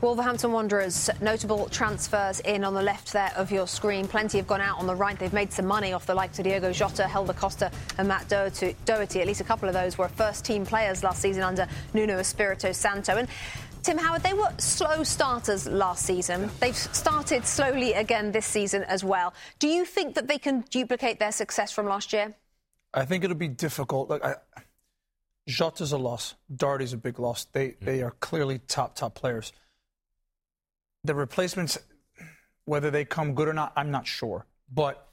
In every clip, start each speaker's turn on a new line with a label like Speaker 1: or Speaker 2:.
Speaker 1: Wolverhampton Wanderers, notable transfers in on the left there of your screen. Plenty have gone out on the right. They've made some money off the likes of Diogo Jota, Helder Costa, and Matt Doherty. At least a couple of those were first team players last season under Nuno Espirito Santo. And Tim Howard, they were slow starters last season. They've started slowly again this season as well. Do you think that they can duplicate their success from last year?
Speaker 2: I think it'll be difficult. Look, I, Jota's a loss. Doherty's a big loss. They hmm. they are clearly top top players the replacements, whether they come good or not, I'm not sure. But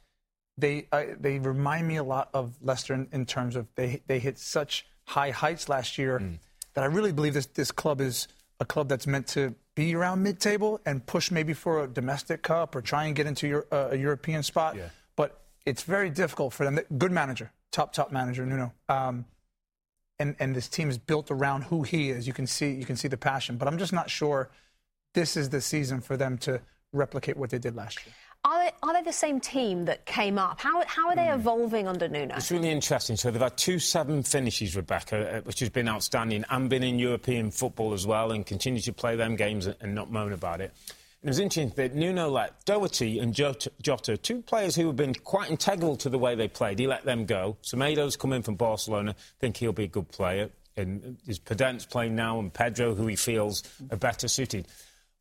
Speaker 2: they uh, they remind me a lot of Leicester in, in, terms of they they hit such high heights last year mm. that I really believe this this club is a club that's meant to be around mid table and push maybe for a domestic cup or try and get into your, uh, a European spot. Yeah. But it's very difficult for them. Good manager, top top manager, Nuno. Um, and and this team is built around who he is. You can see you can see the passion, but I'm just not sure this is the season for them to replicate what they did last year.
Speaker 1: Are they, are they the same team that came up? How, how are they mm. evolving under Nuno?
Speaker 3: It's really interesting. So they've had two seven finishes, Rebecca, uh, which has been outstanding, and been in European football as well, and continue to play them games and not moan about it. And it was interesting that Nuno let Doherty and Jota, Jota, two players who have been quite integral to the way they played, he let them go. Semedo's come in from Barcelona, think he'll be a good player. And his Podence's playing now, and Pedro, who he feels are better suited.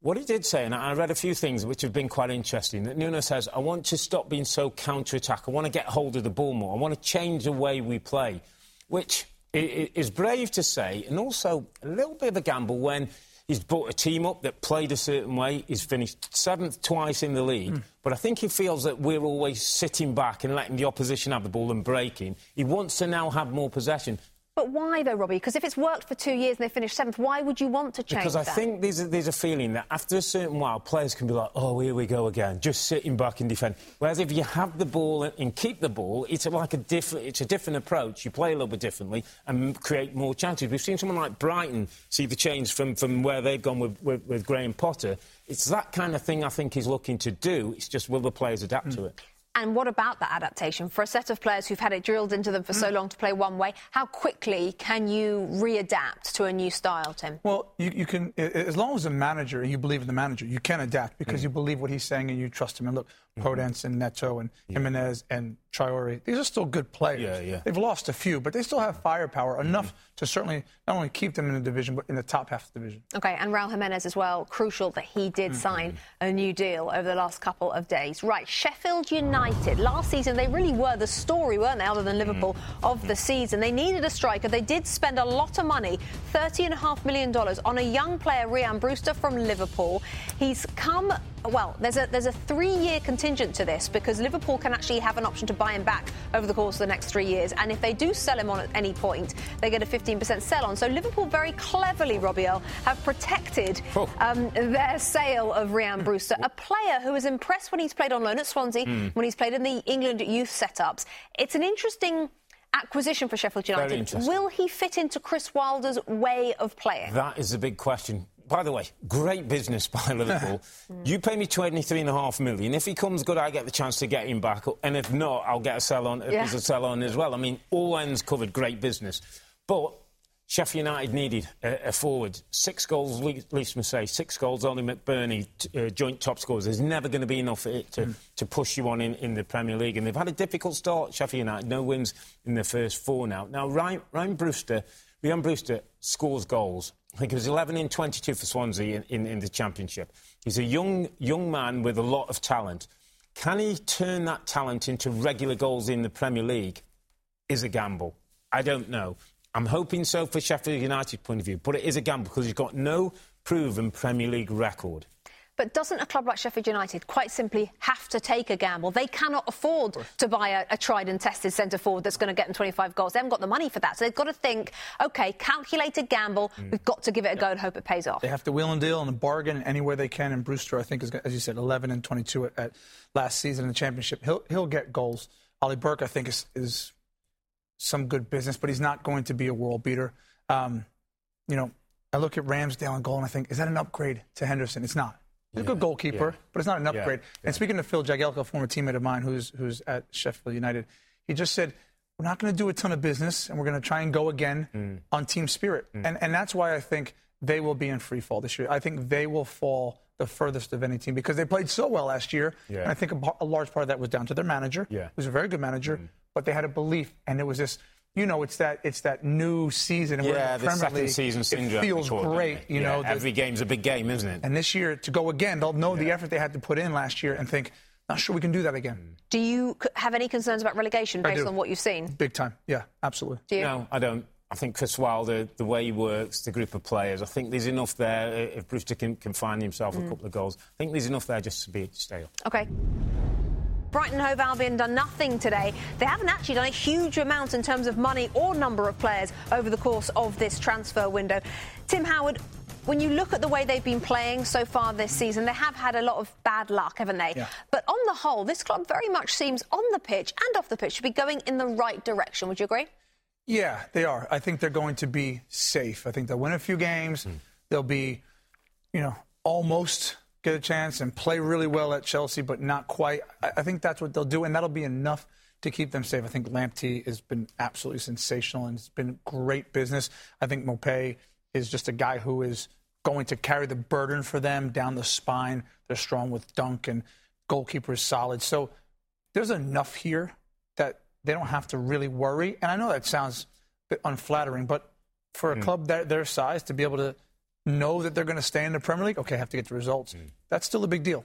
Speaker 3: What he did say, and I read a few things which have been quite interesting, that Nuno says, I want to stop being so counter-attack. I want to get hold of the ball more. I want to change the way we play, which is brave to say, and also a little bit of a gamble when he's brought a team up that played a certain way. He's finished seventh twice in the league. Mm. But I think he feels that we're always sitting back and letting the opposition have the ball and breaking. He wants to now have more possession.
Speaker 1: But why, though, Robbie? Because if it's worked for two years and they finish seventh, why would you want to change
Speaker 3: Because I
Speaker 1: that?
Speaker 3: think there's a, there's a feeling that after a certain while, players can be like, oh, here we go again, just sitting back and defend. Whereas if you have the ball and keep the ball, it's like a different, it's a different approach. You play a little bit differently and create more chances. We've seen someone like Brighton see the change from, from where they've gone with, with, with Graham Potter. It's that kind of thing I think he's looking to do. It's just will the players adapt mm. to it?
Speaker 1: And what about that adaptation? For a set of players who've had it drilled into them for so mm. long to play one way, how quickly can you readapt to a new style, Tim?
Speaker 2: Well, you, you can, as long as a manager, and you believe in the manager, you can adapt because mm. you believe what he's saying and you trust him. And look. Podence and Neto and yeah. Jimenez and Traore, these are still good players.
Speaker 3: Yeah, yeah.
Speaker 2: They've lost a few, but they still have firepower enough mm-hmm. to certainly not only keep them in the division, but in the top half of the division.
Speaker 1: Okay, and Raul Jimenez as well. Crucial that he did mm-hmm. sign a new deal over the last couple of days. Right, Sheffield United. Last season, they really were the story, weren't they, other than Liverpool, mm-hmm. of the season. They needed a striker. They did spend a lot of money, $30.5 million, on a young player, Ryan Brewster from Liverpool. He's come well, there's a there's a three-year contingent to this because Liverpool can actually have an option to buy him back over the course of the next three years, and if they do sell him on at any point, they get a 15% sell-on. So Liverpool very cleverly, Robbie have protected oh. um, their sale of Ryan Brewster, a player who has impressed when he's played on loan at Swansea, mm. when he's played in the England youth setups. It's an interesting acquisition for Sheffield United. Will he fit into Chris Wilder's way of playing?
Speaker 3: That is a big question by the way, great business by Liverpool. you pay me twenty-three and a half million. If he comes good, I get the chance to get him back, and if not, I'll get a sell on. Yeah. There's a sell on as well. I mean, all ends covered. Great business, but. Sheffield United needed a, a forward. Six goals, Lys Mousset, six goals, Oli McBurnie, uh, joint top scorers. There's never going to be enough to, mm. to push you on in, in the Premier League. And they've had a difficult start, Sheffield United. No wins in their first four now. Now, Ryan, Ryan Brewster, Ryan Brewster scores goals. I think he was 11 in 22 for Swansea in, in, in, the Championship. He's a young, young man with a lot of talent. Can he turn that talent into regular goals in the Premier League? Is a gamble. I don't know. I'm hoping so for Sheffield United's point of view, but it is a gamble because he's got no proven Premier League record.
Speaker 1: But doesn't a club like Sheffield United quite simply have to take a gamble? They cannot afford to buy a, a tried and tested centre forward that's going to get them 25 goals. They haven't got the money for that. So they've got to think, OK, calculated gamble. Mm. We've got to give it a go and hope it pays off.
Speaker 2: They have to wheel and deal and bargain anywhere they can. And Brewster, I think, is, as you said, 11 and 22 at, at last season in the championship. He'll, he'll get goals. Ollie Burke, I think, is, is some good business, but he's not going to be a world beater. Um, you know, I look at Ramsdale and goal and I think, is that an upgrade to Henderson? It's not. He's yeah, a good goalkeeper, yeah. but it's not an upgrade. Yeah, and speaking to Phil Jagielka, a former teammate of mine who's, who's at Sheffield United, he just said, we're not going to do a ton of business and we're going to try and go again mm. on team spirit. Mm. And, and that's why I think they will be in free fall this year. I think they will fall the furthest of any team because they played so well last year. Yeah. And I think a, a, large part of that was down to their manager, yeah. who's a very good manager, mm. but they had a belief, and it was this. You know, it's that it's that new season.
Speaker 3: Yeah,
Speaker 2: the,
Speaker 3: the second League, season syndrome.
Speaker 2: It feels great, you yeah, know.
Speaker 3: Every game's a big game, isn't it?
Speaker 2: And this year to go again, they'll know yeah. the effort they had to put in last year and think, not sure we can do that again. Mm.
Speaker 1: Do you have any concerns about relegation based on what you've seen?
Speaker 2: Big time, yeah, absolutely.
Speaker 1: Do you?
Speaker 3: No, I don't. I think Chris Wilder, the way he works, the group of players, I think there's enough there. If Brewster can, can find himself mm. a couple of goals, I think there's enough there just to be stale.
Speaker 1: Okay. Brighton Hove Albion done nothing today. They haven't actually done a huge amount in terms of money or number of players over the course of this transfer window. Tim Howard, when you look at the way they've been playing so far this season, they have had a lot of bad luck, haven't they? Yeah. But on the whole, this club very much seems on the pitch and off the pitch to be going in the right direction. Would you agree?
Speaker 2: Yeah, they are. I think they're going to be safe. I think they'll win a few games. Mm. They'll be, you know, almost get a chance and play really well at Chelsea, but not quite. I, think that's what they'll do, and that'll be enough to keep them safe. I think Lamptey has been absolutely sensational and it's been great business. I think Maupay is just a guy who is going to carry the burden for them down the spine. They're strong with dunk and goalkeeper is solid. So there's enough here that they don't have to really worry. And I know that sounds a bit unflattering, but for a mm. club that, their size to be able to know that they're going to stay in the Premier League, okay, I have to get the results. Mm. That's still a big deal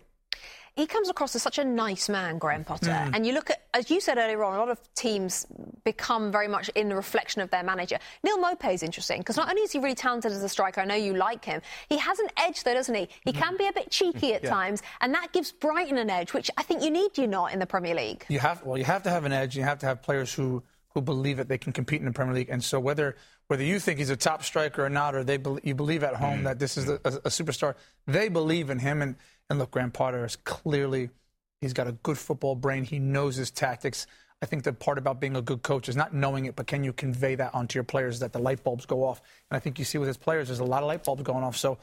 Speaker 1: he comes across as such a nice man, Graham Potter. Mm. And you look at, as you said earlier on, a lot of teams become very much in the reflection of their manager. Neal Maupay is interesting because not only is he really talented as a striker, I know you like him, he has an edge though, doesn't he? He mm. can be a bit cheeky at yeah. times, and that gives Brighton an edge, which I think you need, you not, in the Premier League.
Speaker 2: You have, well, you have to have an edge. You have to have players who who believe that they can compete in the Premier League. And so whether whether you think he's a top striker or not, or they be, you believe at home mm. that this is a, a, superstar, they believe in him. And and look, Graham Potter is clearly, he's got a good football brain. He knows his tactics. I think the part about being a good coach is not knowing it, but can you convey that onto your players that the light bulbs go off? And I think you see with his players, there's a lot of light bulbs going off. So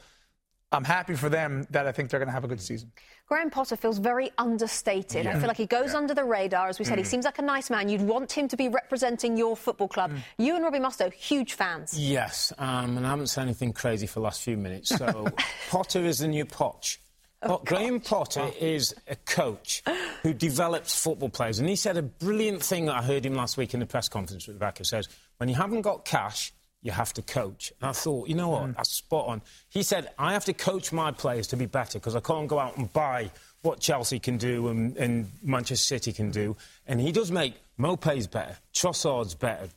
Speaker 2: I'm happy for them that I think they're going to have a good season.
Speaker 1: Graham Potter feels very understated. Yeah. I feel like he goes yeah. under the radar. As we said, mm. he seems like a nice man. You'd want him to be representing your football club. Mm. You and Robbie Mustoe, huge fans.
Speaker 3: Yes, um, and I haven't said anything crazy for the last few minutes. So Potter is the new Poch. Oh, Graham Potter is a coach who develops football players. And he said a brilliant thing that I heard him last week in the press conference with Rebecca says, when you haven't got cash, you have to coach. And I thought, you know what, mm. that's spot on. He said, I have to coach my players to be better because I can't go out and buy what Chelsea can do and, and Manchester City can do. And he does make Maupay's better, Trossard's better,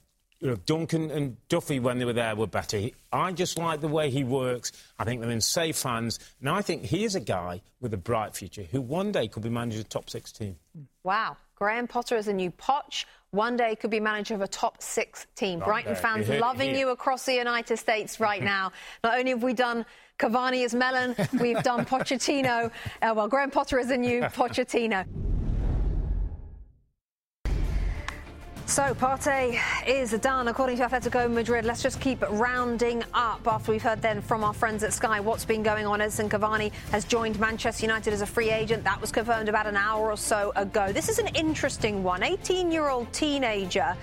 Speaker 3: Duncan and Duffy, when they were there, were better. I just like the way he works. I think they're in safe hands. And I think he is a guy with a bright future who one day could be manager of a top six team.
Speaker 1: Wow. Graham Potter is a new Poch. One day could be manager of a top six team. Right Brighton there. fans loving you across the United States right now. Not only have we done Cavani as Mellon, we've done Pochettino. Uh, well, Graham Potter is a new Pochettino. So, Partey is done, according to Atletico Madrid. Let's just keep rounding up after we've heard then from our friends at Sky what's been going on. Edinson Cavani has joined Manchester United as a free agent. That was confirmed about an hour or so ago. This is an interesting one. 18 year old teenager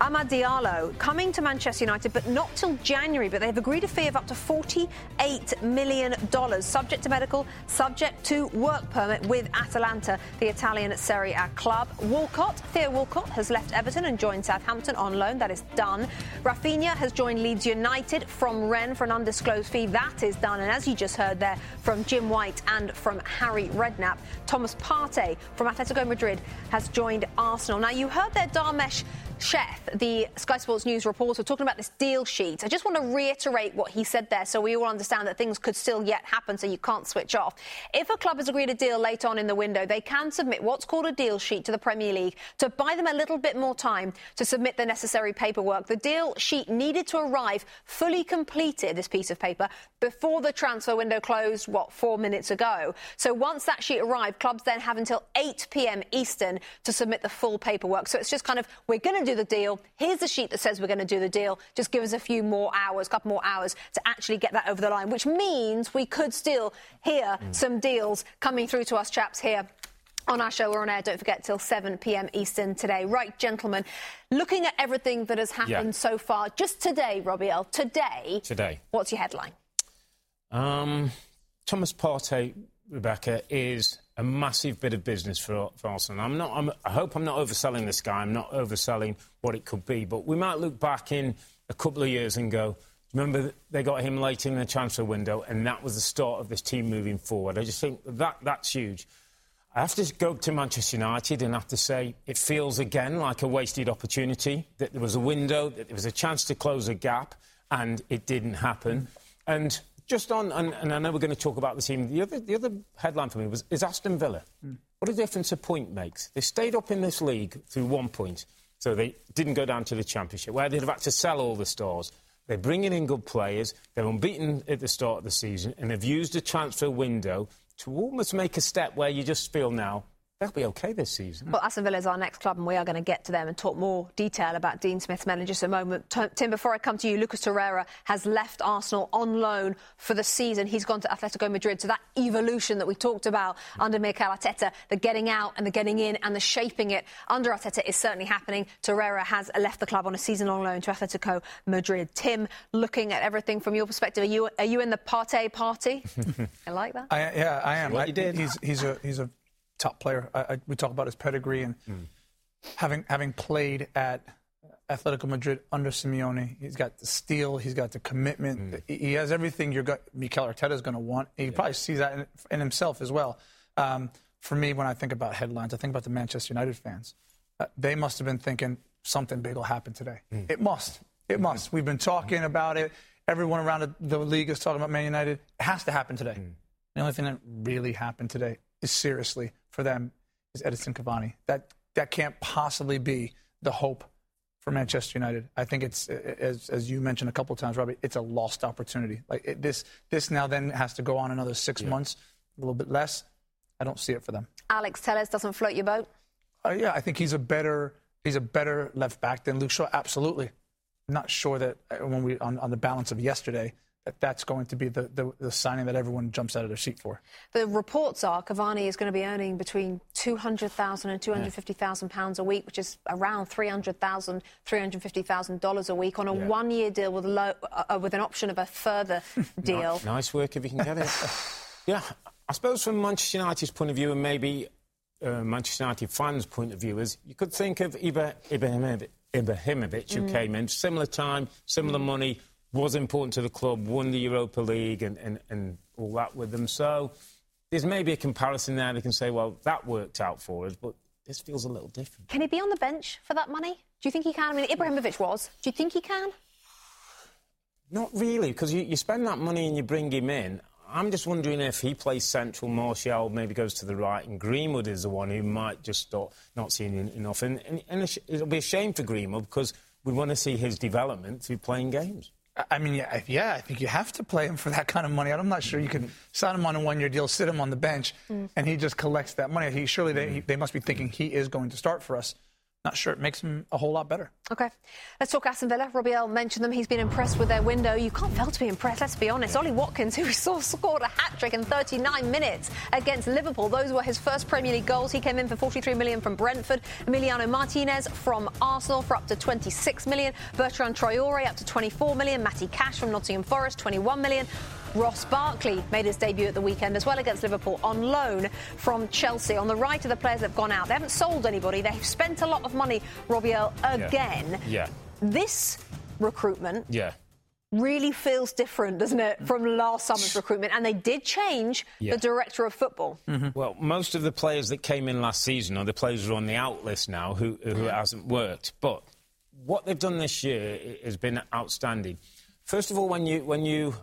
Speaker 1: Amad Diallo coming to Manchester United, but not till January. But they've agreed a fee of up to $48 million, subject to medical, subject to work permit with Atalanta, the Italian Serie A club. Walcott, Theo Walcott, has left Everton and joined Southampton on loan. That is done. Raphinha has joined Leeds United from Rennes for an undisclosed fee. That is done. And as you just heard there from Jim White and from Harry Redknapp, Thomas Partey from Atletico Madrid has joined Arsenal. Now, you heard there Dharmesh Sheth, the Sky Sports News reporter, talking about this deal sheet. I just want to reiterate what he said there so we all understand that things could still yet happen so you can't switch off. If a club has agreed a deal late on in the window, they can submit what's called a deal sheet to the Premier League to buy them a little bit more time to submit the necessary paperwork. The deal sheet needed to arrive fully completed, this piece of paper, before the transfer window closed, what, four minutes ago. So once that sheet arrived, clubs then have until 8 p.m. Eastern to submit the full paperwork. So it's just kind of, we're going to do the deal. Here's the sheet that says we're going to do the deal. Just give us a few more hours, a couple more hours to actually get that over the line, which means we could still hear mm. some deals coming through to us chaps here on our show. We're on air, don't forget, till 7 p.m. Eastern today. Right, gentlemen, looking at everything that has happened yeah. so far, just today, Robbie Earle, today.
Speaker 3: Today.
Speaker 1: What's your headline?
Speaker 3: Um, Thomas Partey, Rebecca, is a massive bit of business for, for Arsenal. I'm not, I'm, I hope I'm not overselling this guy. I'm not overselling what it could be. But we might look back in a couple of years and go, remember they got him late in the transfer window, and that was the start of this team moving forward. I just think that that's huge. I have to go to Manchester United and have to say it feels again like a wasted opportunity. That there was a window, that there was a chance to close a gap, and it didn't happen. And just on, and, and, I know we're going to talk about the team. The other, the other headline for me was is Aston Villa. Mm. What a difference a point makes. They stayed up in this league through one point, so they didn't go down to the Championship, where they'd have had to sell all the stores. They're bringing in good players. They're unbeaten at the start of the season, and they've used a transfer window to almost make a step where you just feel now They'll be okay this season.
Speaker 1: Well, Aston Villa is our next club, and we are going to get to them and talk more detail about Dean Smith's men in just a moment. Tim, before I come to you, Lucas Torreira has left Arsenal on loan for the season. He's gone to Atletico Madrid. So that evolution that we talked about under Mikel Arteta, the getting out and the getting in and the shaping it under Arteta is certainly happening. Torreira has left the club on a season-long loan to Atletico Madrid. Tim, looking at everything from your perspective, are you are you in the Partey party? I like that.
Speaker 2: I, yeah, I am. I, he's, he's a he's a top player. I, I, we talk about his pedigree and mm. having having played at Atletico Madrid under Simeone, he's got the steel, he's got the commitment, mm. he has everything you're got, Mikel Arteta is going to want. He yeah. probably sees that in, in himself as well. Um, for me, when I think about headlines, I think about the Manchester United fans. Uh, they must have been thinking something big will happen today. Mm. It must. It must. We've been talking about it. Everyone around the, the, league is talking about Man United. It has to happen today. Mm. The only thing that really happened today is seriously for them is Edinson Cavani. That that can't possibly be the hope for Manchester United. I think it's as as you mentioned a couple of times, Robbie. It's a lost opportunity. Like it, this this now then has to go on another six yeah. months, a little bit less. I don't see it for them.
Speaker 1: Alex Telles doesn't float your boat.
Speaker 2: Uh, yeah, I think he's a better he's a better left back than Luke Shaw. Absolutely. not sure that uh, when we on, on the balance of yesterday that that's going to be the, the, the, signing that everyone jumps out of their seat for.
Speaker 1: The reports are Cavani is going to be earning between 200,000 and 250,000 pounds a week, which is around 300,000, 350,000 dollars a week on a yeah. one-year deal with, low, uh, with an option of a further deal.
Speaker 3: nice work if you can get it. yeah, I suppose from Manchester United's point of view, and maybe uh, Manchester United fans' point of view, is you could think of Ibrahimovic, Ibrahimovic who mm. came in similar time, similar mm. money was important to the club, won the Europa League and, and, and all that with them. So there's maybe a comparison there. They can say, well, that worked out for us, but this feels a little different.
Speaker 1: Can he be on the bench for that money? Do you think he can? I mean, Ibrahimovic was. Do you think he can?
Speaker 3: Not really, because you, you spend that money and you bring him in. I'm just wondering if he plays central, Martial maybe goes to the right, and Greenwood is the one who might just start not seeing enough. And, and, and it'll be a shame for Greenwood because we want to see his development through playing games.
Speaker 2: I mean, yeah, yeah, I think you have to play him for that kind of money. I'm not sure you can sign him on a one-year deal, sit him on the bench, mm. and he just collects that money. He surely they, he, they must be thinking he is going to start for us not sure it makes him a whole lot better.
Speaker 1: OK. Let's talk Aston Villa. Robbie Earle mentioned them. He's been impressed with their window. You can't fail to be impressed, let's be honest. Ollie Watkins, who saw scored a hat-trick in 39 minutes against Liverpool. Those were his first Premier League goals. He came in for 43 million from Brentford. Emiliano Martinez from Arsenal for up to 26 million. Bertrand Traore up to 24 million. Matty Cash from Nottingham Forest, 21 million. Ross Barkley made his debut at the weekend as well against Liverpool on loan from Chelsea. On the right of the players that have gone out, they haven't sold anybody. They've spent a lot of money, Robbie again.
Speaker 3: Yeah. yeah.
Speaker 1: This recruitment.
Speaker 3: Yeah
Speaker 1: really feels different, doesn't it, from last summer's recruitment? And they did change yeah. the director of football.
Speaker 3: Mm-hmm. Well, most of the players that came in last season are the players who are on the out list now who, who it hasn't worked. But what they've done this year has been outstanding. First of all, when you when you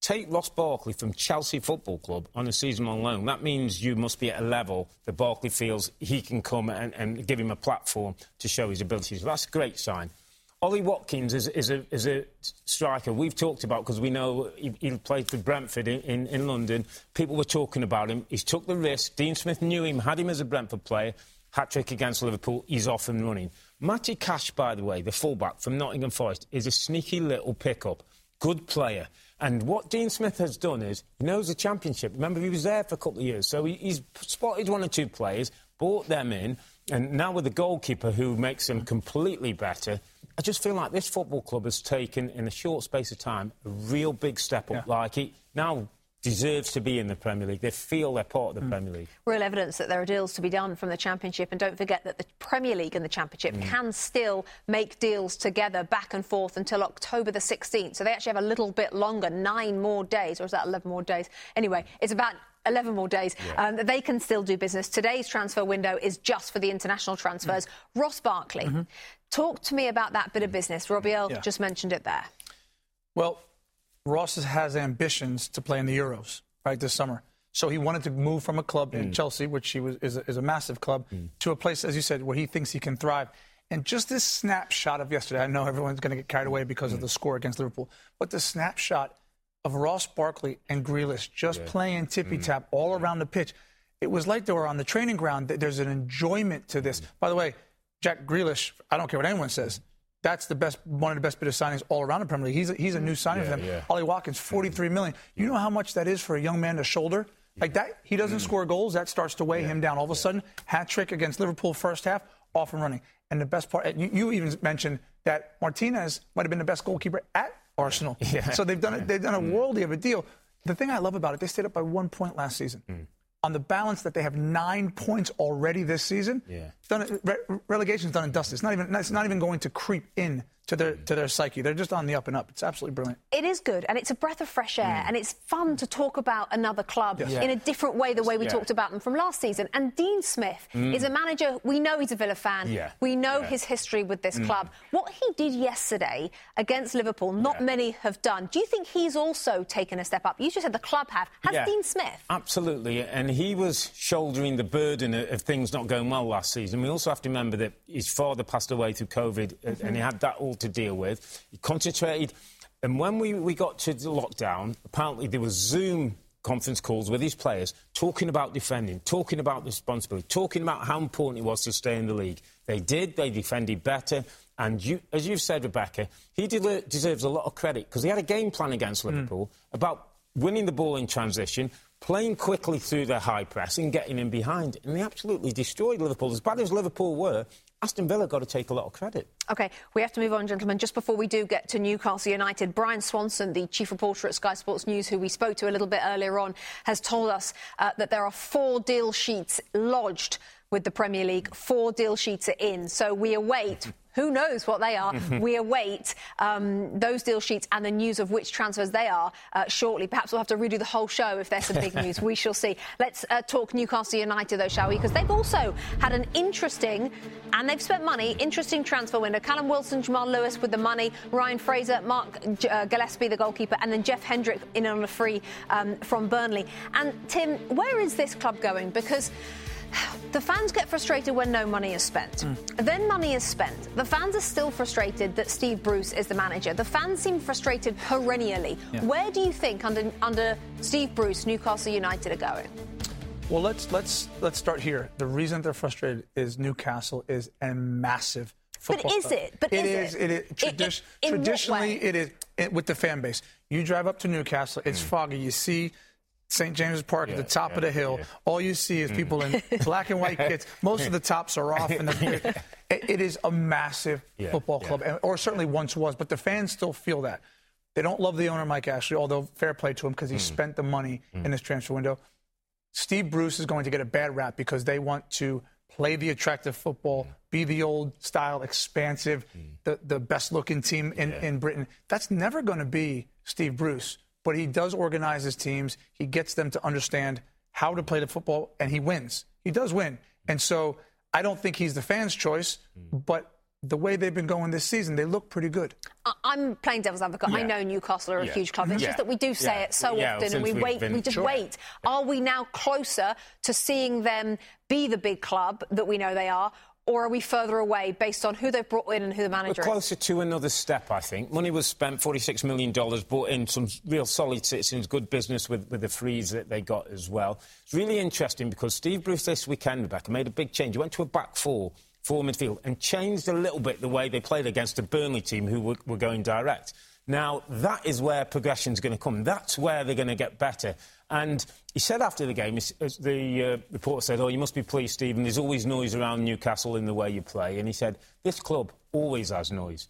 Speaker 3: take Ross Barkley from Chelsea Football Club on a season long loan, that means you must be at a level that Barkley feels he can come and, and give him a platform to show his abilities. That's a great sign. Ollie Watkins is, is, a, is a striker we've talked about because we know he, he, played for Brentford in, in, in, London. People were talking about him. He's took the risk. Dean Smith knew him, had him as a Brentford player. Hat trick against Liverpool. He's off and running. Matty Cash, by the way, the fullback from Nottingham Forest, is a sneaky little pickup. Good player. And what Dean Smith has done is he knows the championship. Remember, he was there for a couple of years, so he, he's spotted one or two players, brought them in, and now with the goalkeeper who makes them completely better. I just feel like this football club has taken, in a short space of time, a real big step up. Yeah. Like he now deserves to be in the Premier League. They feel they're part of the mm. Premier League.
Speaker 1: Real evidence that there are deals to be done from the Championship. And don't forget that the Premier League and the Championship mm. can still make deals together back and forth until October the 16th. So they actually have a little bit longer, nine more days, or is that 11 more days? Anyway, it's about 11 more days. Yeah. Um, they can still do business. Today's transfer window is just for the international transfers. Mm. Ross Barkley, mm-hmm. Talk to me about that bit of business. Robbie Earle yeah. just mentioned it there.
Speaker 2: Well, Ross has ambitions to play in the Euros, right, this summer. So he wanted to move from a club mm. in Chelsea, which he was, is, a, is a massive club, mm. to a place, as you said, where he thinks he can thrive. And just this snapshot of yesterday, I know everyone's going to get carried away because mm. of the score against Liverpool, but the snapshot of Ross Barkley and Grealish just yeah. playing tippy tap mm. all around the pitch, it was like they were on the training ground. There's an enjoyment to this. Mm. By the way, Jack Grealish, I don't care what anyone says. That's the best, one of the best bit of signings all around the Premier League. He's a, he's a new signing yeah, for them. Yeah. Ollie Watkins, 43 million. You know how much that is for a young man to shoulder? Like that, he doesn't mm. score goals. That starts to weigh yeah. him down. All of a sudden, hat trick against Liverpool first half, off and running. And the best part, you, you even mentioned that Martinez might have been the best goalkeeper at Arsenal. Yeah. So they've done it. They've done a mm. worldy of a deal. The thing I love about it, they stayed up by one point last season. Mm on the balance that they have nine points already this season, yeah. done, re- relegation's done and dusted. It's not even it's not even going to creep in to their to their psyche. They're just on the up and up. It's absolutely brilliant.
Speaker 1: It is good, and it's a breath of fresh air, mm. and it's fun to talk about another club yes. yeah. in a different way, the way we yeah. talked about them from last season. And Dean Smith mm. is a manager. We know he's a Villa fan. Yeah. We know his history with this mm. club. What he did yesterday against Liverpool, not many have done. Do you think he's also taken a step up? You just said the club have. Has Dean Smith?
Speaker 3: Absolutely, and he was shouldering the burden of things not going well last season. We also have to remember that his father passed away through COVID, mm-hmm. and he had that all to deal with. He concentrated. And when we, we got to the lockdown, apparently there was Zoom conference calls with his players talking about defending, talking about responsibility, talking about how important it was to stay in the league. They did, they defended better. And you, as you've said, Rebecca, he de- deserves a lot of credit because he had a game plan against mm. Liverpool mm. about winning the ball in transition, playing quickly through their high press and getting in behind. And they absolutely destroyed Liverpool. As bad as Liverpool were, Aston Villa got to take a lot of credit.
Speaker 1: OK, we have to move on, gentlemen. Just before we do get to Newcastle United, Brian Swanson, the chief reporter at Sky Sports News, who we spoke to a little bit earlier on, has told us uh, that there are four deal sheets lodged with the Premier League. Four deal sheets are in. So we await who knows what they are? we await um, those deal sheets and the news of which transfers they are uh, shortly. Perhaps we'll have to redo the whole show if there's some big news. We shall see. Let's uh, talk Newcastle United, though, shall we? Because they've also had an interesting, and they've spent money, interesting transfer window. Callum Wilson, Jamal Lewis with the money, Ryan Fraser, Mark uh, Gillespie, the goalkeeper, and then Jeff Hendrick in on a free um, from Burnley. And Tim, where is this club going? Because the fans get frustrated when no money is spent. Mm. Then money is spent. The fans are still frustrated that Steve Bruce is the manager. The fans seem frustrated perennially. Yeah. Where do you think under under Steve Bruce Newcastle United are going?
Speaker 2: Well, let's let's let's start here. The reason they're frustrated is Newcastle is a massive football.
Speaker 1: But is
Speaker 2: club.
Speaker 1: it? But
Speaker 2: it
Speaker 1: is,
Speaker 2: is it? it, tradi- it traditionally, it is it, with the fan base. You drive up to Newcastle, it's mm. foggy. You see St. James's Park yeah, at the top yeah, of the hill. Yeah. All you see is people in black and white kits. Most of the tops are off. And it, it is a massive football club, or certainly once was, but the fans still feel that. They don't love the owner, Mike Ashley, although fair play to him because he mm. spent the money mm. in this transfer window. Steve Bruce is going to get a bad rap because they want to play the attractive football, mm. be the old style, expansive, mm. the, the best looking team in, in Britain. That's never going to be Steve Bruce but he does organize his teams. He gets them to understand how to play the football, and he wins. He does win. And so I don't think he's the fans' choice, but the way they've been going this season, they look pretty good.
Speaker 1: I- I'm playing devil's advocate. I know Newcastle are a
Speaker 3: Yeah.
Speaker 1: huge club. It's
Speaker 3: Yeah.
Speaker 1: just that we do say
Speaker 3: Yeah.
Speaker 1: it so
Speaker 3: Yeah,
Speaker 1: often, and
Speaker 3: since
Speaker 1: we
Speaker 3: we've
Speaker 1: wait.
Speaker 3: been-
Speaker 1: we just
Speaker 3: Sure.
Speaker 1: wait. Are we now closer to seeing them be the big club that we know they are, or are we further away based on who they've brought in and who the manager
Speaker 3: We're
Speaker 1: manager is?
Speaker 3: closer to another step, I think. Money was spent, $46 million, brought in some real solid citizens, good business with, with the frees that they got as well. It's really interesting because Steve Bruce this weekend, Rebecca, made a big change. He went to a back four, four midfield, and changed a little bit the way they played against the Burnley team who were, were going direct. Now, that is where progression's going to come. That's where they're going to get better. And he said after the game, the uh, reporter said, Oh, you must be pleased, Stephen. There's always noise around Newcastle in the way you play. And he said, This club always has noise.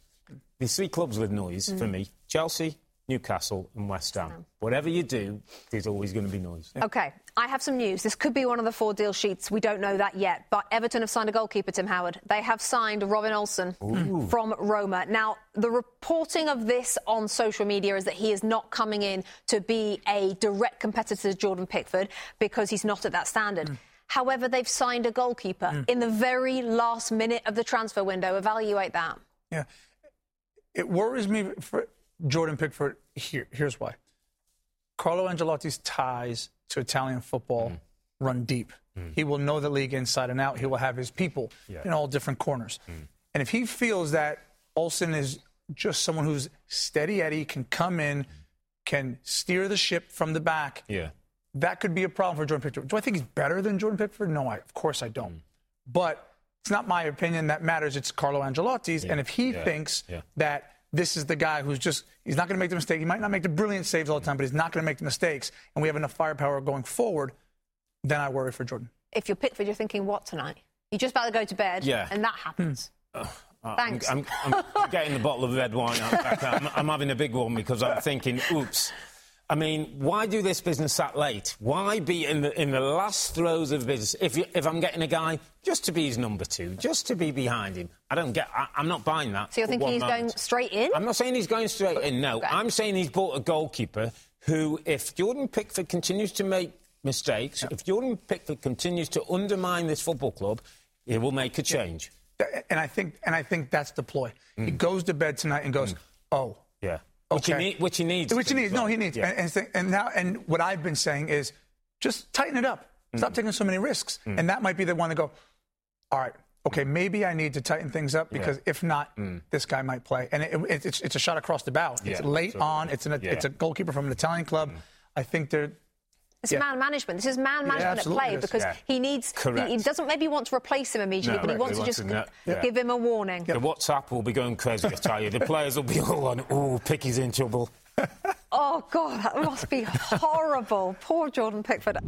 Speaker 3: There's three clubs with noise for me Chelsea, Newcastle, and West Ham. Whatever you do, there's always going to be noise.
Speaker 1: Okay, I have some news. This could be one of the four deal sheets. We don't know that yet. But Everton have signed a goalkeeper, Tim Howard. They have signed Robin Olsen from Roma. Now, the reporting of this on social media is that he is not coming in to be a direct competitor to Jordan Pickford because he's not at that standard. Mm. However, they've signed a goalkeeper mm. in the very last minute of the transfer window. Evaluate that.
Speaker 2: Yeah. It worries me for Jordan Pickford. Here, here's why. Carlo Ancelotti's ties to Italian football mm. run deep. Mm. He will know the league inside and out. He will have his people in all different corners. Mm. And if he feels that Olsen is just someone who's steady Eddie, can come in, can steer the ship from the back,
Speaker 3: Yeah.
Speaker 2: that could be a problem for Jordan Pickford. Do I think he's better than Jordan Pickford? No, I, of course I don't. But it's not my opinion that matters. It's Carlo Ancelotti's. And if he
Speaker 3: Yeah.
Speaker 2: thinks
Speaker 3: Yeah.
Speaker 2: that this is the guy who's just, he's not going to make the mistake. He might not make the brilliant saves all the time, but he's not going to make the mistakes. And we have enough firepower going forward, then I worry for Jordan.
Speaker 1: If you're Pickford, you're thinking, what tonight? You're just about to go to bed,
Speaker 3: Yeah.
Speaker 1: and that happens.
Speaker 3: Uh,
Speaker 1: Thanks.
Speaker 3: I'm, I'm, I'm getting the bottle of red wine out back. I'm, I'm having a big one because I'm thinking, oops. I mean, why do this business that late? Why be in the in the last throes of business? If you, if I'm getting a guy just to be his number two, just to be behind him, I don't get. I, I'm not buying that.
Speaker 1: So you're thinking
Speaker 3: one
Speaker 1: he's going straight in?
Speaker 3: I'm not saying he's going straight in. No,
Speaker 1: Okay.
Speaker 3: I'm saying he's bought a goalkeeper who, if Jordan Pickford continues to make mistakes, if Jordan Pickford continues to undermine this football club, he will make a change.
Speaker 2: And I think, and I think that's the ploy.
Speaker 3: Mm.
Speaker 2: He goes to bed tonight and goes, oh,
Speaker 3: Yeah. Which,
Speaker 2: Okay.
Speaker 3: he need, which he needs.
Speaker 2: Which he needs. No, he needs.
Speaker 3: Yeah.
Speaker 2: And, and, and now, and what I've been saying is, just tighten it up.
Speaker 3: Mm.
Speaker 2: Stop taking so many risks. And that might be the one to go. All right. Okay, maybe I need to tighten things up because if not, this guy might play. And it, it, it's, it's a shot across the bow. It's
Speaker 3: Mm.
Speaker 2: Late
Speaker 3: absolutely.
Speaker 2: on. It's an,
Speaker 3: Yeah.
Speaker 2: it's a goalkeeper from an Italian club. I think they're.
Speaker 1: It's
Speaker 2: Yeah.
Speaker 1: man management. This is man management at play because
Speaker 3: Yeah.
Speaker 1: he needs. He, he doesn't maybe want to replace him immediately,
Speaker 3: No,
Speaker 1: but he wants to just
Speaker 3: to yeah.
Speaker 1: give him a warning.
Speaker 3: The WhatsApp will be going crazy, I tell you. The players will be all on, oh, Picky's in trouble.
Speaker 1: Oh God, that must be horrible. Poor Jordan Pickford.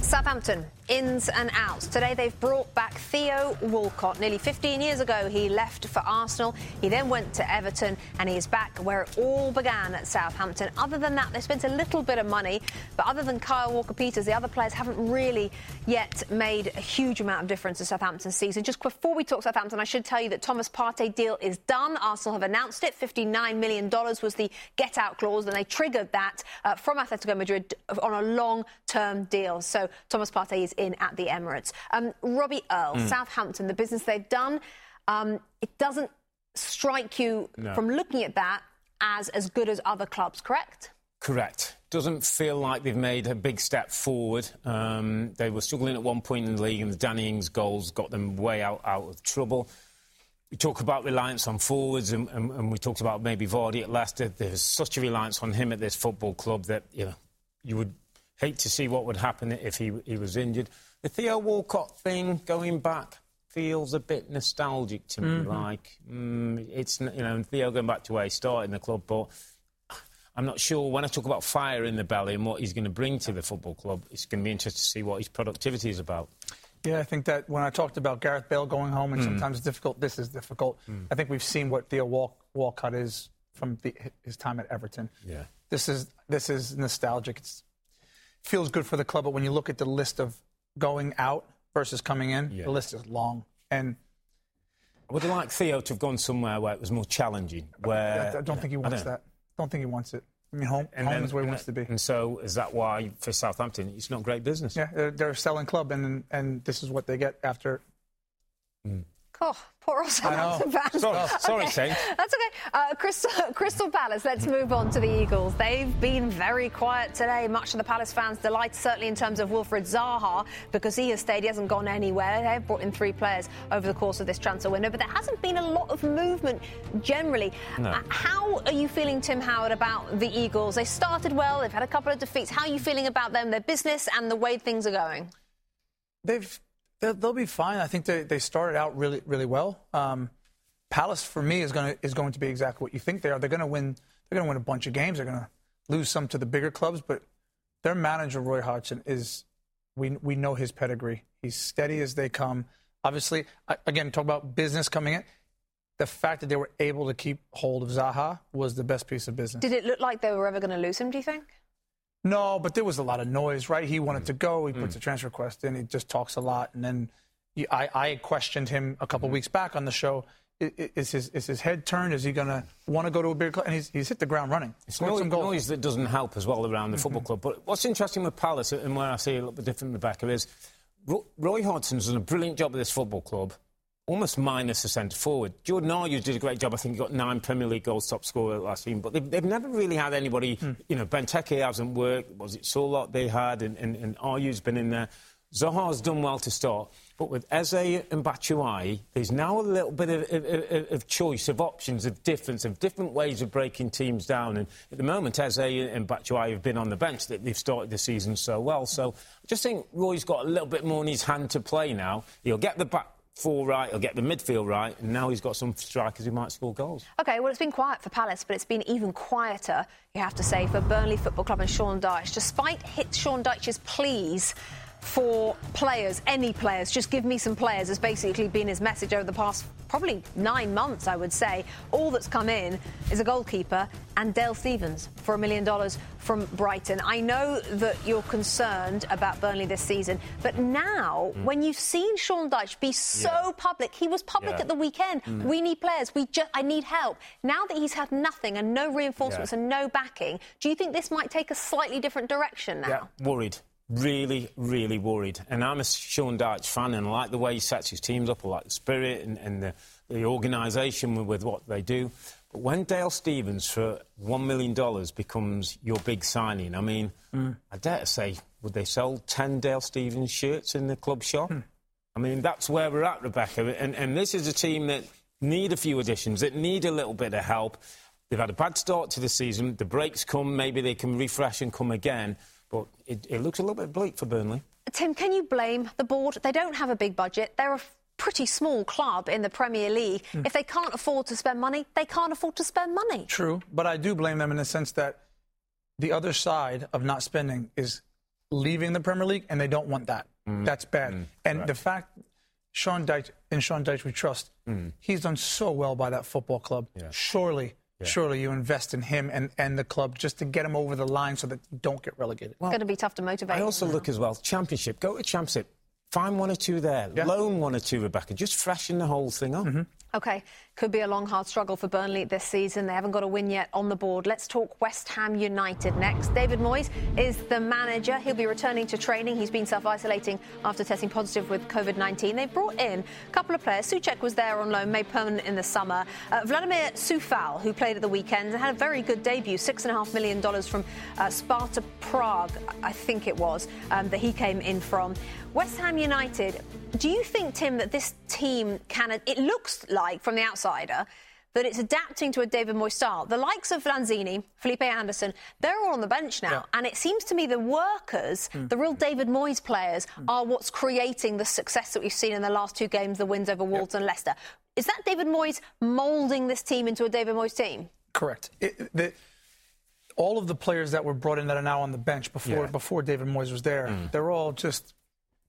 Speaker 1: Southampton, ins and outs. Today they've brought back Theo Walcott. Nearly 15 years ago, he left for Arsenal. He then went to Everton, and he is back where it all began at Southampton. Other than that, they spent a little bit of money, but other than Kyle Walker Peters, the other players haven't really yet made a huge amount of difference to Southampton's season. Just before we talk Southampton, I should tell you that Thomas Partey deal is done. Arsenal have announced it. $59 million was the get out clause, and they triggered that uh, from Atletico Madrid on a long term deal. So Thomas Partey is in at the Emirates. Um, Robbie Earle, Southampton, the business they've done, um, it doesn't strike you
Speaker 3: No.
Speaker 1: from looking at that as as good as other clubs, correct?
Speaker 3: Correct. Doesn't feel like they've made a big step forward. Um, they were struggling at one point in the league, and the Danny Ings goals got them way out, out of trouble. We talk about reliance on forwards, and, and, and we talked about maybe Vardy at Leicester. There's such a reliance on him at this football club that you know you would hate to see what would happen if he, he was injured. The Theo Walcott thing going back feels a bit nostalgic to me. Mm-hmm. Like mm, it's you know Theo going back to where he started in the club, but I'm not sure when I talk about fire in the belly and what he's going to bring to the football club. It's going to be interesting to see what his productivity is about.
Speaker 2: Yeah, I think that when I talked about Gareth Bale going home and mm. sometimes it's difficult, this is difficult. Mm. I think we've seen what Theo Walk, Walcott is from the, his time at Everton.
Speaker 3: Yeah.
Speaker 2: This is this is nostalgic. It feels good for the club, but when you look at the list of going out versus coming in,
Speaker 3: Yeah.
Speaker 2: the list is long. And
Speaker 3: I would like Theo to have gone somewhere where it was more challenging. Where
Speaker 2: I, I don't think he wants that. Don't think he wants it. I mean, home, home
Speaker 3: then-
Speaker 2: is where he
Speaker 3: and
Speaker 2: wants to be.
Speaker 3: And so is that why for Southampton it's not great business?
Speaker 2: Yeah, they're, they're a selling club, and and this is what they get after.
Speaker 1: Cool. Oh, poor Southampton fans.
Speaker 3: Sorry, sorry, Saint.
Speaker 1: That's okay. Uh, Crystal, Crystal Palace, let's move on to the Eagles. They've been very quiet today, much of the Palace fans' delight, certainly in terms of Wilfried Zaha, because he has stayed, he hasn't gone anywhere. They've brought in three players over the course of this transfer window, but there hasn't been a lot of movement generally.
Speaker 3: No.
Speaker 1: Uh, how are you feeling, Tim Howard, about the Eagles? They started well, they've had a couple of defeats. How are you feeling about them, their business, and the way things are going?
Speaker 2: They've they'll, they'll be fine. I think they, they started out really really well. Um, Palace for me is going to is going to be exactly what you think they are. They're going to win. They're going to win a bunch of games. They're going to lose some to the bigger clubs, but their manager Roy Hodgson is we we know his pedigree. He's steady as they come. Obviously, again, talk about business coming in. The fact that they were able to keep hold of Zaha was the best piece of business.
Speaker 1: Did it look like they were ever going to lose him, do you think?
Speaker 2: No, but there was a lot of noise, right? He
Speaker 3: Mm.
Speaker 2: wanted to go. He puts a transfer request in. He just talks a lot, and then he, I, I questioned him a
Speaker 3: Mm-hmm.
Speaker 2: couple weeks back on the show. Is his is his head turned? Is he going to want to go to a bigger club? And he's, he's hit the ground running.
Speaker 3: It's
Speaker 2: Scored
Speaker 3: noise,
Speaker 2: some goals.
Speaker 3: noise that doesn't help as well around the football club. But what's interesting with Palace, and where I see a little bit different, in the Rebecca, is Ro- Roy Hodgson's done a brilliant job with this football club, almost minus the centre forward. Jordan Ayew did a great job. I think he got nine Premier League goals, top scorer last season. But they've, they've never really had anybody, hmm. you know, Benteke hasn't worked. Was it Sorloth they had? And, and, and Ayew's been in there. Zaha's done well to start, but with Eze and Batshuayi, there's now a little bit of, of, of, choice, of options, of difference, of different ways of breaking teams down. And at the moment, Eze and Batshuayi have been on the bench. That they've started the season so well. So I just think Roy's got a little bit more in his hand to play now. He'll get the back four right, he'll get the midfield right, and now he's got some strikers who might score goals.
Speaker 1: Okay, well, it's been quiet for Palace, but it's been even quieter, you have to say, for Burnley Football Club and Sean Dyche. Despite hit Sean Dyche's pleas for players, any players, just give me some players, has basically been his message over the past probably nine months, I would say. All that's come in is a goalkeeper and Dale Stephens for a million dollars from Brighton. I know that you're concerned about Burnley this season, but now, mm. when you've seen Sean Dyche be so
Speaker 3: Yeah.
Speaker 1: public, he was public
Speaker 3: Yeah.
Speaker 1: at the weekend. Mm. We need players. We just, I need help. Now that he's had nothing and no reinforcements
Speaker 3: Yeah.
Speaker 1: and no backing, do you think this might take a slightly different direction now?
Speaker 3: Yeah, worried. Really, really worried. And I'm a Sean Dyche fan, and I like the way he sets his teams up. I like the spirit and, and the, the organisation with, with what they do. But when Dale Stephens for $1 million becomes your big signing, I mean, I dare to say, would they sell 10 Dale Stephens shirts in the club shop? Hmm. I mean, that's where we're at, Rebecca. And, and this is a team that need a few additions, that need a little bit of help. They've had a bad start to the season. The breaks come, maybe they can refresh and come again. But it, it looks a little bit bleak for Burnley.
Speaker 1: Tim, can you blame the board? They don't have a big budget. They're a pretty small club in the Premier League. Hmm. If they can't afford to spend money, they can't afford to spend money.
Speaker 2: True, but I do blame them in the sense that the other side of not spending is leaving the Premier League, and they don't want that. Mm. That's bad. Mm. and the fact, Sean Dyche, and Sean Dyche we trust, mm. he's done so well by that football club. Surely, surely you invest in him and, and the club just to get him over the line so that you don't get relegated.
Speaker 1: it's going to be tough to motivate.
Speaker 3: I also
Speaker 1: them
Speaker 3: look as well, Championship, go to Championship. Find one or two there. Loan one or two, Rebecca. Just freshen the whole thing up.
Speaker 1: Okay, could be a long, hard struggle for Burnley this season. They haven't got a win yet on the board. Let's talk West Ham United next. David Moyes is the manager. He'll be returning to training. He's been self isolating after testing positive with COVID 19. They brought in a couple of players. Soucek was there on loan, made permanent in the summer. Uh, Vladimir Coufal, who played at the weekend, and had a very good debut $6.5 million from uh, Sparta Prague, I think it was, um, that he came in from. West Ham United, do you think, Tim, that this team can. It looks like, from the outsider, that it's adapting to a David Moyes style. The likes of Lanzini, Felipe Anderson, they're all on the bench now.
Speaker 2: Yeah.
Speaker 1: And it seems to me the workers, hmm. the real David Moyes players, hmm. are what's creating the success that we've seen in the last two games, the wins over Wolves and Leicester. Is that David Moyes moulding this team into a David Moyes team?
Speaker 2: Correct. It, the, all of the players that were brought in that are now on the bench before
Speaker 3: Yeah.
Speaker 2: before David Moyes was there, hmm. they're all just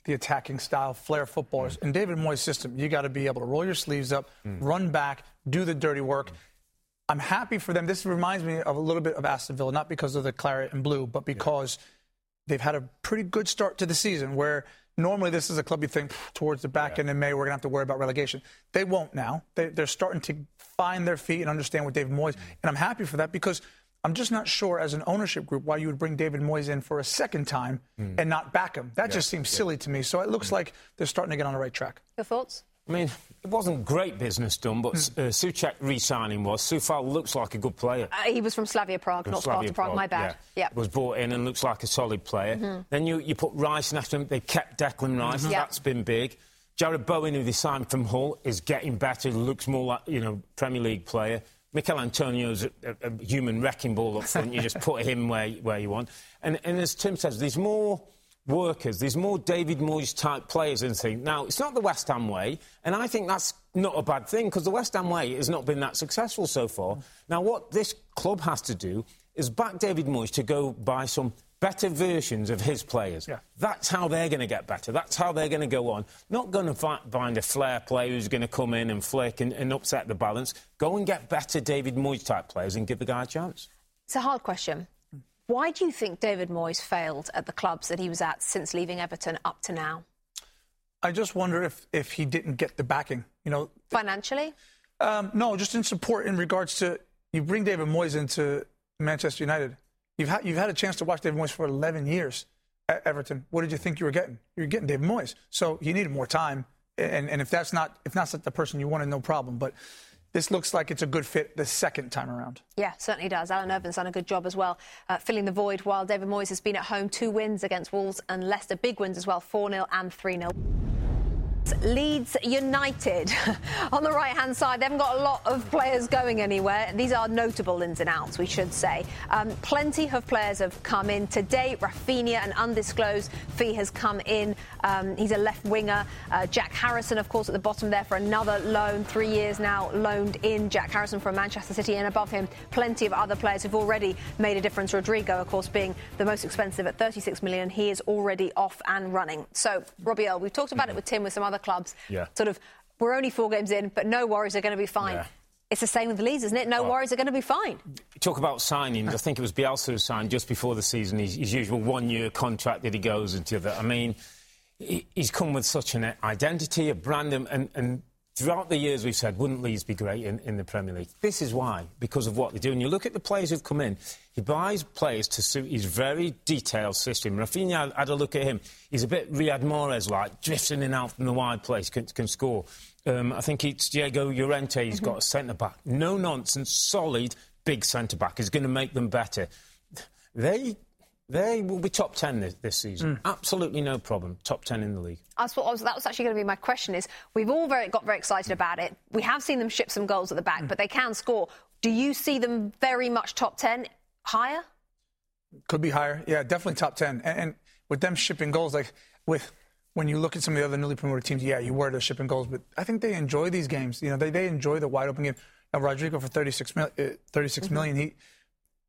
Speaker 2: the attacking style, flair footballers. Mm. In David Moyes' system, you got to be able to roll your sleeves up, mm. run back, do the dirty work. I'm happy for them. This reminds me of a little bit of Aston Villa, not because of the claret and blue, but because they've had a pretty good start to the season where normally this is a club you think towards the back end in May we're going to have to worry about relegation. They won't now. They, they're starting to find their feet and understand what David Moyes. Mm. And I'm happy for that because I'm just not sure as an ownership group why you would bring David Moyes in for a second time and not back him. That just seems silly to me. So it looks like they're starting to get on the right track.
Speaker 1: Your thoughts?
Speaker 3: I mean, it wasn't great business done, but
Speaker 2: Hmm.
Speaker 3: uh, Soucek re-signing was. Coufal looks like a good player.
Speaker 1: Uh, he was from Slavia Prague, not
Speaker 3: Slavia
Speaker 1: Sparta Prague. My bad.
Speaker 3: Yeah.
Speaker 1: Yeah.
Speaker 3: Was brought in and looks like a solid player. Then you, you put Rice next to him. They kept Declan Rice.
Speaker 1: Yeah.
Speaker 3: That's been big. Jarrod Bowen, who they signed from Hull, is getting better. Looks more like you know Premier League player. Michail Antonio's a, a, a human wrecking ball up front. you just put him where where you want. And, and as Tim says, there's more workers. There's more David Moyes type players in the thing. Now, it's not the West Ham way, and I think that's not a bad thing because the West Ham way has not been that successful so far. Now, what this club has to do is back David Moyes to go buy some better versions of his players.
Speaker 2: Yeah.
Speaker 3: That's how they're going to get better. That's how they're going to go on. Not going to find a flair player who's going to come in and flick and, and upset the balance. Go and get better David Moyes type players and give the guy a chance.
Speaker 1: It's a hard question. Why do you think David Moyes failed at the clubs that he was at since leaving Everton up to now?
Speaker 2: I just wonder if, if he didn't get the backing. You know,
Speaker 1: Financially?
Speaker 2: um, no, just in support in regards to you bring David Moyes into Manchester United. You've had you've had a chance to watch David Moyes for 11 years at Everton. What did you think you were getting? You're getting David Moyes. So you needed more time. And, and if that's not if that's not the person you wanted, no problem. But this looks like it's a good fit the second time around.
Speaker 1: Yeah, certainly does. Alan Irvine's done a good job as well, uh, filling the void while David Moyes has been at home. Two wins against Wolves and Leicester, big wins as well 4 0 and 3 0. Leeds United on the right hand side. They haven't got a lot of players going anywhere. These are notable ins and outs, we should say. Um, plenty of players have come in today. Raphinha, an undisclosed fee, has come in. Um, he's a left winger. Uh, Jack Harrison, of course, at the bottom there for another loan. Three years now loaned in. Jack Harrison from Manchester City, and above him, plenty of other players who've already made a difference. Rodrigo, of course, being the most expensive at 36 million. He is already off and running. So, Robbie Earle, we've talked about it with Tim with some other clubs.
Speaker 3: Yeah.
Speaker 1: Sort of, we're only four games in, but no worries, they're going to be fine.
Speaker 3: Yeah.
Speaker 1: It's the same with the Leeds, isn't it? No worries, they're going to be fine.
Speaker 3: Talk about signings. I think it was Bielsa who signed just before the season his, his usual one-year contract that he goes into. That I mean, he, he's come with such an identity, a brand, and, and, and throughout the years we've said, wouldn't Leeds be great in, in the Premier League? This is why, because of what they do. And you look at the players who've come in. He buys players to suit his very detailed system. Raphinha, I had a look at him. He's a bit Riyad Mahrez like, drifts in and out from the wide place, can, can score. Um, I think it's Diego Llorente. He's got a centre back. No nonsense, solid, big centre back. is going to make them better. They they will be top ten this, this season. Hmm. Absolutely no problem. Top ten in the league.
Speaker 1: That's what I was, that was actually going to be my question. Is we've all very, got very excited about it. We have seen them ship some goals at the back, hmm. but they can score. Do you see them very much top ten, higher?
Speaker 2: Could be higher. Yeah, definitely top 10. And, and with them shipping goals, like with when you look at some of the other newly promoted teams, yeah, you were they're shipping goals, but I think they enjoy these games. You know, they, they enjoy the wide open game. Now, Rodrigo for 36, mil, uh, 36 mm-hmm. million, he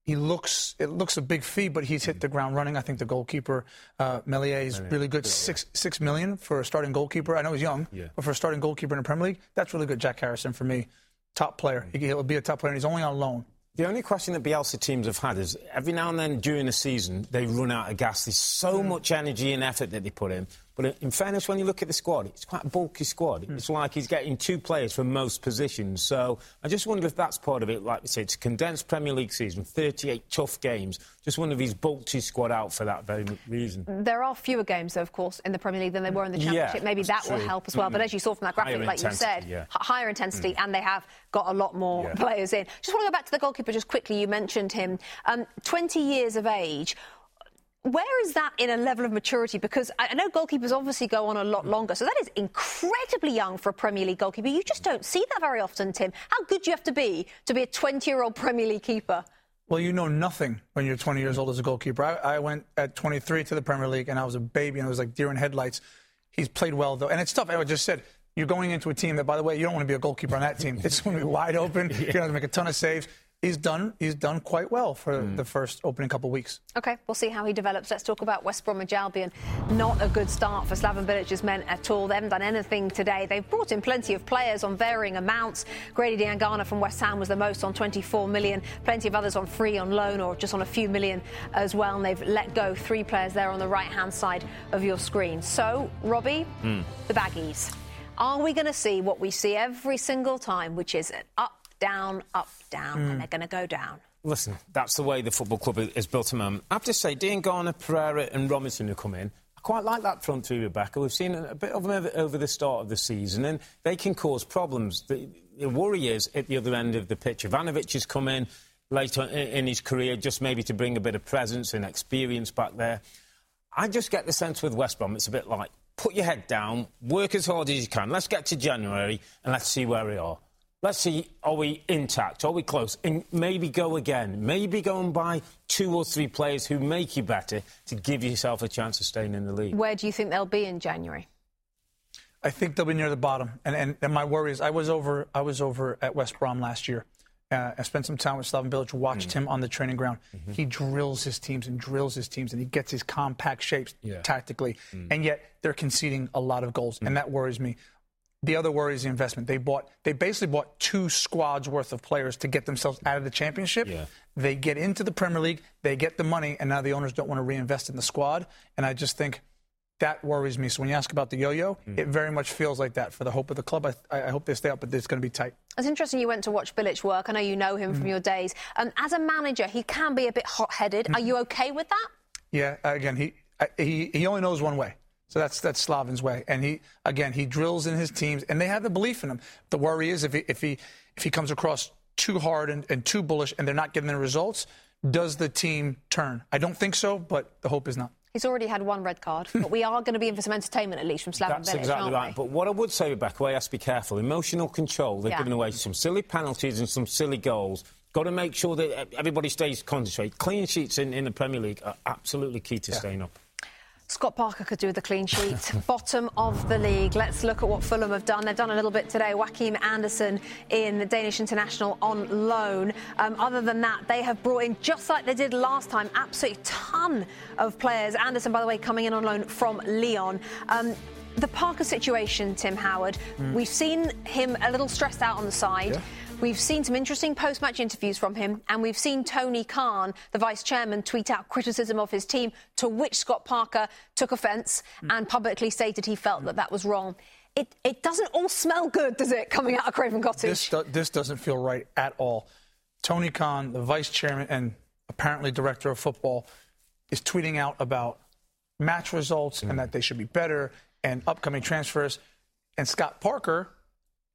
Speaker 2: he looks it looks a big fee, but he's hit the ground running. I think the goalkeeper uh, Meslier is really good. Six six million for a starting goalkeeper. I know he's young,
Speaker 3: Yeah.
Speaker 2: but for a starting goalkeeper in the Premier League, that's really good. Jack Harrison for me, top player. He- He'll be a top player, and he's only on loan.
Speaker 3: The only question that Bielsa teams have had is every now and then during the season they run out of gas. There's so much energy and effort that they put in. But in fairness, when you look at the squad, it's quite a bulky squad. Hmm. It's like he's getting two players for most positions. So I just wonder if that's part of it. Like we said, it's a condensed Premier League season, 38 tough games. Just wonder if he's bulked his squad out for that very reason.
Speaker 1: There are fewer games, though, of course, in the Premier League than there were in the
Speaker 3: Yeah,
Speaker 1: Championship. Maybe that
Speaker 3: that's
Speaker 1: will help as well. But mm-hmm. as you saw from that graphic,
Speaker 3: Higher
Speaker 1: like you said,
Speaker 3: yeah.
Speaker 1: higher intensity, mm. and they have got a lot more
Speaker 3: Yeah.
Speaker 1: players in. Just want to go back to the goalkeeper just quickly. You mentioned him. Um, 20 years of age. Where is that in a level of maturity? Because I I know goalkeepers obviously go on a lot longer, so that is incredibly young for a Premier League goalkeeper. You just don't see that very often, Tim. How good do you have to be to be a 20-year-old Premier League keeper?
Speaker 2: Well, you know nothing when you're 20 years old as a goalkeeper. I, I went at 23 to the Premier League, and I was a baby, and it was like deer in headlights. He's played well, though. And it's tough. I just said, you're going into a team that, by the way, you don't want to be a goalkeeper on that team. It's going to be wide open. You're going to have to make a ton of saves. He's done. He's done quite well for hmm. the first opening couple of weeks.
Speaker 1: Okay, we'll see how he develops. Let's talk about West Bromwich Albion. Not a good start for Slaven Bilic's men at all. They haven't done anything today. They've brought in plenty of players on varying amounts. Grady Diangana from West Ham was the most on 24 million. Plenty of others on free, on loan, or just on a few million as well. And they've let go three players there on the right-hand side of your screen. So, Robbie, hmm. the baggies. Are we going to see what we see every single time, which is an up, down, up, down, and hmm. they're going to go down?
Speaker 3: Listen, that's the way the football club is built at the moment. I have to say, Diangana, Pereira, and Robinson who come in, I quite like that front three, Rebecca. We've seen a bit of them over the start of the season, and they can cause problems. The, the worry is at the other end of the pitch. Ivanovic has come in later in his career just maybe to bring a bit of presence and experience back there. I just get the sense with West Brom, it's a bit like put your head down, work as hard as you can. Let's get to January and let's see where we are. Let's see, are we intact? Are we close? And maybe go again. Maybe go and buy two or three players who make you better to give yourself a chance of staying in the league.
Speaker 1: Where do you think they'll be in January?
Speaker 2: I think they'll be near the bottom. And, and, and my worry is I was over I was over at West Brom last year. Uh, I spent some time with Slaven Bilic, watched mm. him on the training ground. Mm-hmm. He drills his teams and drills his teams, and he gets his compact shapes yeah. tactically. Mm. And yet they're conceding a lot of goals, mm. and that worries me. The other worry is the investment. They bought, they basically bought two squads worth of players to get themselves out of the championship. Yeah. They get into the Premier League, they get the money, and now the owners don't want to reinvest in the squad. And I just think that worries me. So when you ask about the yo-yo, mm. it very much feels like that for the hope of the club. I, I hope they stay up, but it's going to be tight.
Speaker 1: It's interesting you went to watch Bilic work. I know you know him mm. from your days. Um, as a manager, he can be a bit hot-headed. Mm. Are you okay with that?
Speaker 2: Yeah. Again, he he he only knows one way. So that's that's Slaven's way, and he again he drills in his teams, and they have the belief in him. The worry is if he if he if he comes across too hard and, and too bullish, and they're not getting the results, does the team turn? I don't think so, but the hope is not.
Speaker 1: He's already had one red card, but we are going to be in for some entertainment at least from Slaven
Speaker 3: That's exactly right. We? But what I would say, Rebecca, we have to be careful. Emotional control. They've yeah. given away some silly penalties and some silly goals. Got to make sure that everybody stays concentrated. Clean sheets in, in the Premier League are absolutely key to yeah. staying up.
Speaker 1: Scott Parker could do with a clean sheet. Bottom of the league. Let's look at what Fulham have done. They've done a little bit today. Joachim Andersen in the Danish international on loan. Um, other than that, they have brought in, just like they did last time, absolutely ton of players. Andersen, by the way, coming in on loan from Lyon. Um, the Parker situation, Tim Howard, mm. we've seen him a little stressed out on the side. Yeah. We've seen some interesting post match interviews from him, and we've seen Tony Khan, the vice chairman, tweet out criticism of his team, to which Scott Parker took offence mm. and publicly stated he felt mm. that that was wrong. It, it doesn't all smell good, does it, coming out of Craven Cottage?
Speaker 2: This, do, this doesn't feel right at all. Tony Khan, the vice chairman and apparently director of football, is tweeting out about match results mm. and that they should be better and upcoming transfers. And Scott Parker,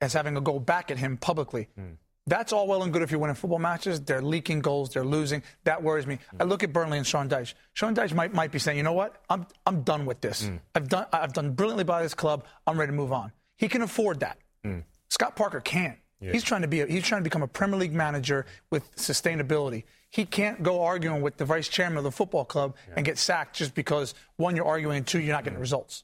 Speaker 2: as having a goal back at him publicly. Mm. That's all well and good if you're winning football matches. They're leaking goals. They're losing. That worries me. Mm. I look at Burnley and Sean Dyche. Sean Dyche might, might be saying, you know what? I'm, I'm done with this. Mm. I've, done, I've done brilliantly by this club. I'm ready to move on. He can afford that. Hmm. Scott Parker can't. Yeah. He's trying to be a, he's trying to become a Premier League manager with sustainability. He can't go arguing with the vice chairman of the football club yeah. and get sacked just because one you're arguing and two you're not getting results.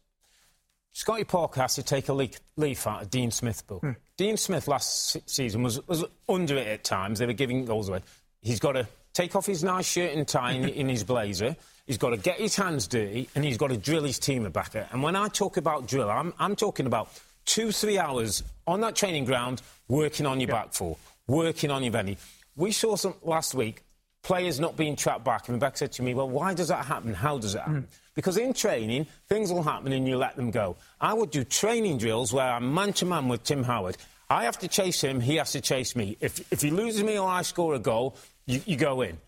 Speaker 3: Scotty Parker has to take a leaf out of Dean Smith's book. Hmm. Dean Smith last season was, was under it at times. They were giving goals away. He's got to take off his nice shirt and tie in, in his blazer. He's got to get his hands dirty and he's got to drill his team back. And when I talk about drill, I'm, I'm talking about two, three hours on that training ground working on your back four, working on your venny. We saw some last week players not being trapped back. And Rebecca said to me, Well, why does that happen? How does it happen? Mm. Because in training, things will happen and you let them go. I would do training drills where I'm man to man with Tim Howard. I have to chase him, he has to chase me. If, if he loses me or I score a goal, you, you go in.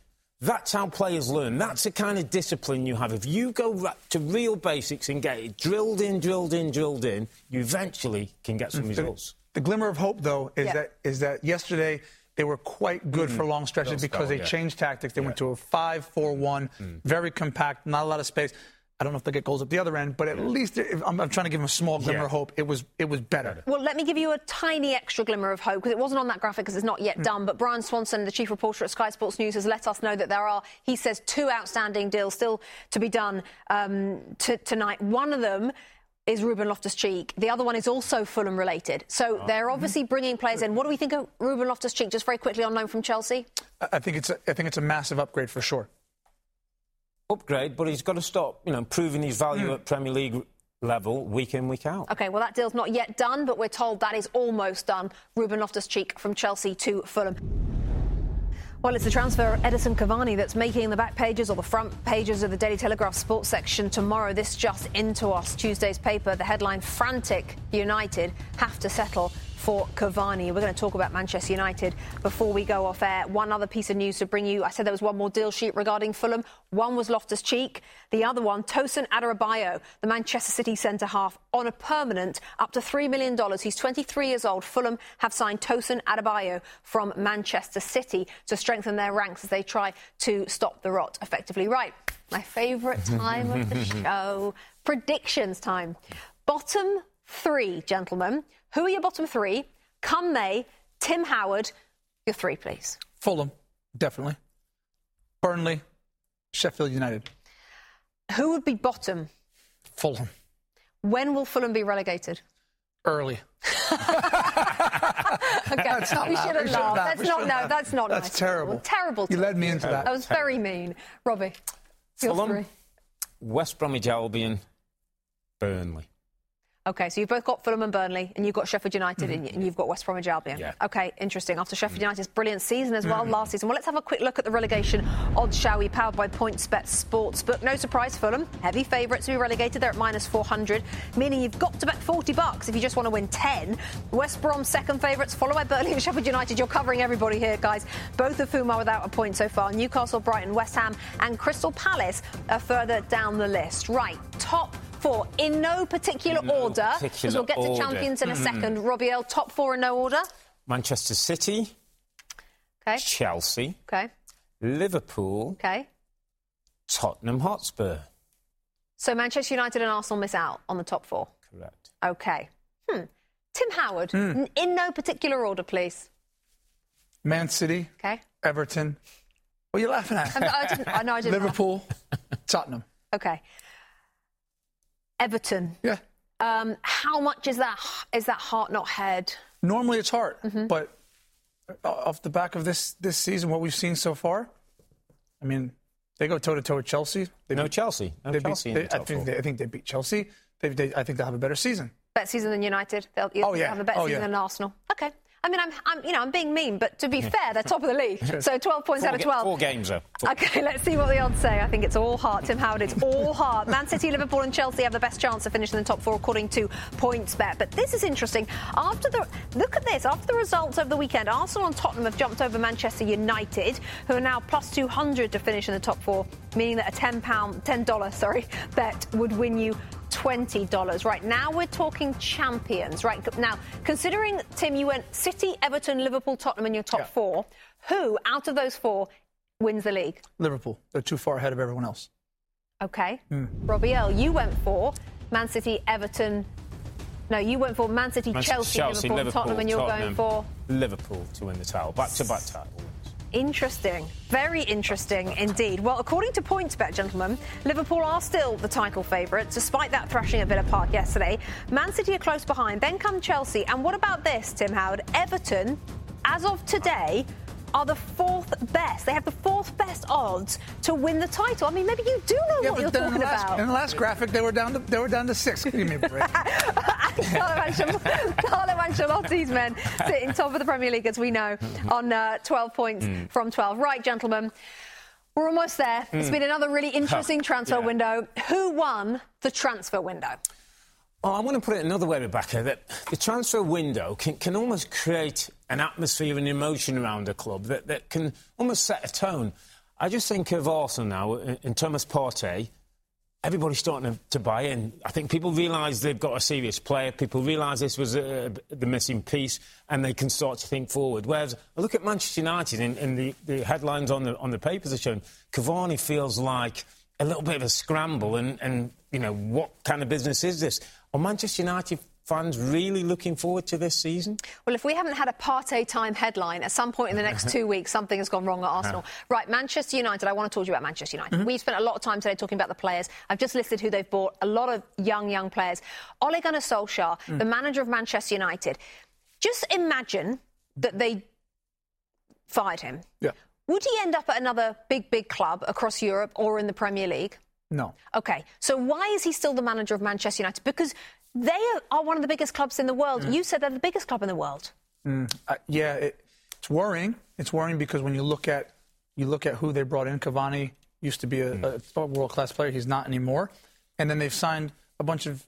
Speaker 3: That's how players learn. That's the kind of discipline you have. If you go to real basics and get it drilled in, drilled in, drilled in, you eventually can get some results.
Speaker 2: The, the glimmer of hope, though, is yeah. that is that yesterday they were quite good mm. for long stretches because spell, they yeah. changed tactics. They yeah. went to a 5 4 1, mm. very compact, not a lot of space. I don't know if they get goals at the other end, but at least I'm, I'm, trying to give them a small glimmer yeah. of hope. It was it was better.
Speaker 1: Well, let me give you a tiny extra glimmer of hope because it wasn't on that graphic because it's not yet mm. done. But Bryan Swanson, the chief reporter at Sky Sports News, has let us know that there are, he says, two outstanding deals still to be done um, t- tonight. One of them is Ruben Loftus-Cheek. The other one is also Fulham related. So oh. they're obviously bringing players in. What do we think of Ruben Loftus-Cheek? Just very quickly on loan from Chelsea.
Speaker 2: I think it's a, I think it's a massive upgrade for sure
Speaker 3: upgrade, but he's got to stop, you know, proving his value mm. at Premier League level week in, week out.
Speaker 1: OK, well, that deal's not yet done, but we're told that is almost done. Ruben Loftus-Cheek from Chelsea to Fulham. Well, it's the transfer of Edinson Cavani that's making the back pages or the front pages of the Daily Telegraph sports section tomorrow. This just into us. Tuesday's paper, the headline Frantic United have to settle for Cavani. We're going to talk about Manchester United before we go off air. One other piece of news to bring you. I said there was one more deal sheet regarding Fulham. One was Loftus Cheek. The other one, Tosin Adarabioyo, the Manchester City centre half, on a permanent up to $3 million. He's 23 years old. Fulham have signed Tosin Adarabioyo from Manchester City to strengthen their ranks as they try to stop the rot effectively. Right, my favourite time of the show predictions time. Bottom three, gentlemen. Who are your bottom three? Come May, Tim Howard, your three, please.
Speaker 2: Fulham, definitely. Burnley, Sheffield United.
Speaker 1: Who would be bottom?
Speaker 2: Fulham.
Speaker 1: When will Fulham be relegated?
Speaker 2: Early.
Speaker 1: okay,
Speaker 2: That's not
Speaker 1: we
Speaker 2: loud.
Speaker 1: should
Speaker 2: have laughed. shouldn't
Speaker 1: laugh.
Speaker 2: laugh.
Speaker 1: That's not
Speaker 2: shouldn't
Speaker 1: no.
Speaker 2: laugh.
Speaker 1: That's not
Speaker 2: That's
Speaker 1: nice.
Speaker 2: terrible.
Speaker 1: Terrible.
Speaker 2: You led me into that.
Speaker 1: That was very mean, Robbie. Your
Speaker 3: Fulham.
Speaker 1: three.
Speaker 3: West Bromwich Albion, Burnley.
Speaker 1: Okay, so you've both got Fulham and Burnley, and you've got Sheffield United, and- and you've got West Bromwich Albion.
Speaker 3: Yeah.
Speaker 1: Okay, interesting. After Sheffield mm. United's brilliant season as well mm. last season. Well, let's have a quick look at the relegation odds, shall we? Powered by PointsBet Sportsbook. No surprise, Fulham, heavy favourites to be relegated. They're at minus 400, meaning you've got to bet 40 bucks if you just want to win 10. West Brom second favourites, followed by Burnley and Sheffield United. You're covering everybody here, guys. Both of whom are without a point so far. Newcastle, Brighton, West Ham, and Crystal Palace are further down the list. Right, top four in no particular
Speaker 3: No
Speaker 1: order because we'll get to
Speaker 3: order.
Speaker 1: champions in a second. Robbie Earle, top four in no order.
Speaker 3: Manchester City,
Speaker 1: Okay,
Speaker 3: Chelsea,
Speaker 1: okay,
Speaker 3: Liverpool,
Speaker 1: okay.
Speaker 3: Tottenham Hotspur.
Speaker 1: So Manchester United and Arsenal miss out on the top four.
Speaker 3: Correct.
Speaker 1: Okay. Hmm. Tim Howard, n- in no particular order, please.
Speaker 2: Man City,
Speaker 1: Okay.
Speaker 2: Everton. What are you laughing at?
Speaker 1: I, didn't, I know I didn't.
Speaker 2: Liverpool, Tottenham.
Speaker 1: Okay. Everton.
Speaker 2: Yeah.
Speaker 1: Um, how much is that? Is that heart, not head?
Speaker 2: Normally it's heart,
Speaker 1: Mm-hmm.
Speaker 2: but off the back of this this season, what we've seen so far, I mean, they go toe to toe with Chelsea. They
Speaker 3: No
Speaker 2: beat-
Speaker 3: Chelsea. No
Speaker 2: they beat-
Speaker 3: Chelsea
Speaker 2: they-
Speaker 3: the
Speaker 2: I think they, I think they beat Chelsea. They, they, I think they'll have a better season.
Speaker 1: Better season than United. They'll,
Speaker 2: Oh,
Speaker 1: they'll
Speaker 2: yeah.
Speaker 1: have a better
Speaker 2: Oh,
Speaker 1: season
Speaker 2: yeah.
Speaker 1: than Arsenal. Okay. I mean, I'm, I'm, you know, I'm being mean, but to be fair, they're top of the league. So 12 points
Speaker 3: Four
Speaker 1: out of
Speaker 3: ga-
Speaker 1: 12.
Speaker 3: Four games, though. Four-
Speaker 1: Okay, let's see what the odds say. I think it's all heart. Tim Howard, it's all heart. Man City, Liverpool, and Chelsea have the best chance of finishing in the top four according to PointsBet. But this is interesting. After the look at this, after the results over the weekend, Arsenal and Tottenham have jumped over Manchester United, who are now plus 200 to finish in the top four, meaning that a 10 pound, 10 dollar, sorry, bet would win you. $20. Right now, we're talking champions. Right now, considering, Tim, you went City, Everton, Liverpool, Tottenham in your top
Speaker 2: Yeah.
Speaker 1: four, who out of those four wins the league?
Speaker 2: Liverpool, they're too far ahead of everyone else.
Speaker 1: Okay.
Speaker 2: Hmm.
Speaker 1: Robbie Earle, you went for Man City, Everton. No, you went for Man City,
Speaker 3: Man-
Speaker 1: Chelsea, Liverpool, Tottenham, and you're going for.
Speaker 3: Liverpool to win the title. Back to back title wins.
Speaker 1: Interesting. Very interesting indeed. Well, according to PointsBet, gentlemen, Liverpool are still the title favourites, despite that thrashing at Villa Park yesterday. Man City are close behind. Then come Chelsea. And what about this, Tim Howard? Everton, as of today, are the fourth best. They have the fourth best odds to win the title. I mean, maybe you do know what you're talking
Speaker 2: last,
Speaker 1: about.
Speaker 2: in the last graphic, they were down to they were down to six. Give me a break.
Speaker 1: Carlo Ancelotti- Carlo Ancelotti's men sitting top of the Premier League, as we know, on uh, 12 points
Speaker 2: Mm.
Speaker 1: from 12. Right, gentlemen, we're almost there. It's been another really interesting transfer
Speaker 3: Mm. Yeah.
Speaker 1: window. Who won the transfer window?
Speaker 3: Oh, I want to put it another way, Rebecca, that the transfer window can, can almost create an atmosphere and emotion around a club that, that can almost set a tone. I just think of Arsenal now, in, in Thomas Partey, everybody's starting to, to buy in. I think people realise they've got a serious player, people realise this was uh, the missing piece, and they can start to think forward. Whereas I look at Manchester United, and, and the, the headlines on the, on the papers are showing Cavani feels like a little bit of a scramble, and, and you know, what kind of business is this? Or Manchester United fans really looking forward to this season?
Speaker 1: Well, if we haven't had a partay time headline at some point in the next two weeks, something has gone wrong at Arsenal. Right, Manchester United. I want to talk to you about Manchester United. Mm-hmm. We've spent a lot of time today talking about the players. I've just listed who they've bought. A lot of young, young players. Ole Gunnar Solskjaer, mm. the manager of Manchester United. Just imagine that they fired him.
Speaker 2: yeah.
Speaker 1: Would he end up at another big, big club across Europe or in the Premier League?
Speaker 2: No.
Speaker 1: Okay, so why is he still the manager of Manchester United? Because they are one of the biggest clubs in the world. Mm. You said they're the biggest club in the world. Mm.
Speaker 2: Uh, yeah, it, it's worrying. It's worrying because when you look at you look at who they brought in, Cavani used to be a, mm. a world class player. He's not anymore. And then they've signed a bunch of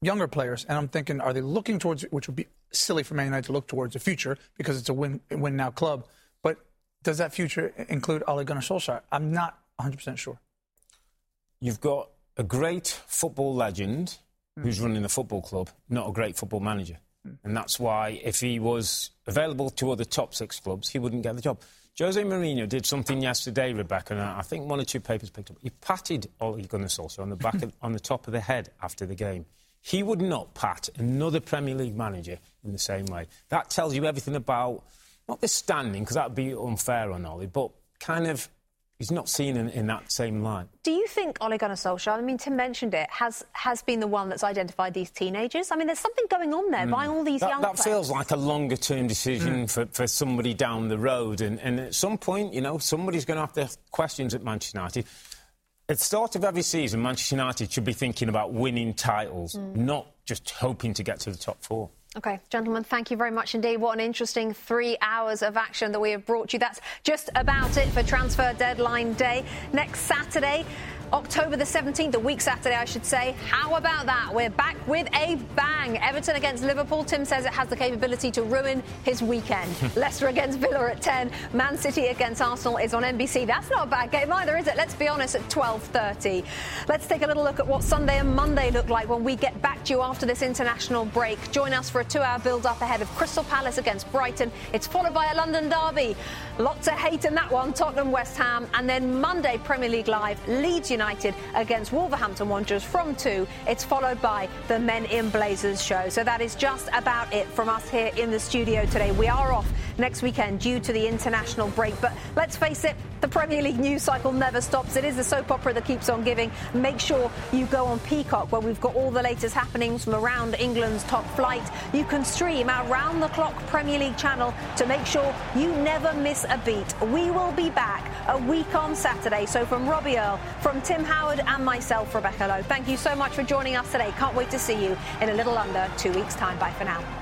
Speaker 2: younger players, and I'm thinking, are they looking towards which would be silly for Man United to look towards the future because it's a win win now club. But does that future include Ole Gunnar Solskjaer? I'm not 100% sure.
Speaker 3: You've got a great football legend Hmm. who's running the football club, not a great football manager. Hmm. And that's why, if he was available to other top six clubs, he wouldn't get the job. Jose Mourinho did something yesterday, Rebecca, and I think one or two papers picked up. He patted Ole Gunnar Solskjaer on the back, of, on the top of the head after the game. He would not pat another Premier League manager in the same way. That tells you everything about not the standing, because that would be unfair on Ole, but kind of he's not seen in, in, that same light.
Speaker 1: Do you think Ole Gunnar Solskjaer, I mean, Tim mentioned it, has has been the one that's identified these teenagers? I mean, there's something going on there mm. by all these
Speaker 3: that,
Speaker 1: young
Speaker 3: That
Speaker 1: players.
Speaker 3: feels like a longer term decision mm. for, for somebody down the road. And, and at some point, you know, somebody's going to have to have questions at Manchester United. At the start of every season, Manchester United should be thinking about winning titles, mm. not just hoping to get to the top four.
Speaker 1: Okay, gentlemen, thank you very much indeed. What an interesting three hours of action that we have brought you. That's just about it for transfer deadline day. Next Saturday, October the 17th, a week Saturday, I should say. How about that? We're back with a bang. Everton against Liverpool. Tim says it has the capability to ruin his weekend. Leicester against Villa at 10. Man City against Arsenal is on NBC. That's not a bad game either, is it? Let's be honest, at 12.30. Let's take a little look at what Sunday and Monday look like when we get back to you after this international break. Join us for a two-hour build-up ahead of Crystal Palace against Brighton. It's followed by a London derby. Lots of hate in that one. Tottenham, West Ham. And then Monday, Premier League Live, Leeds United United against Wolverhampton Wanderers from 2. It's followed by the Men in Blazers show. So that is just about it from us here in the studio today. We are off next weekend due to the international break. But let's face it, the Premier League news cycle never stops. It is the soap opera that keeps on giving. Make sure you go on Peacock where we've got all the latest happenings from around England's top flight. You can stream our round the clock Premier League channel to make sure you never miss a beat. We will be back a week on Saturday. So from Robbie Earle, from Tim Howard and myself, Rebecca Lowe. Thank you so much for joining us today. Can't wait to see you in a little under two weeks' time. Bye for now.